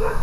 Yeah.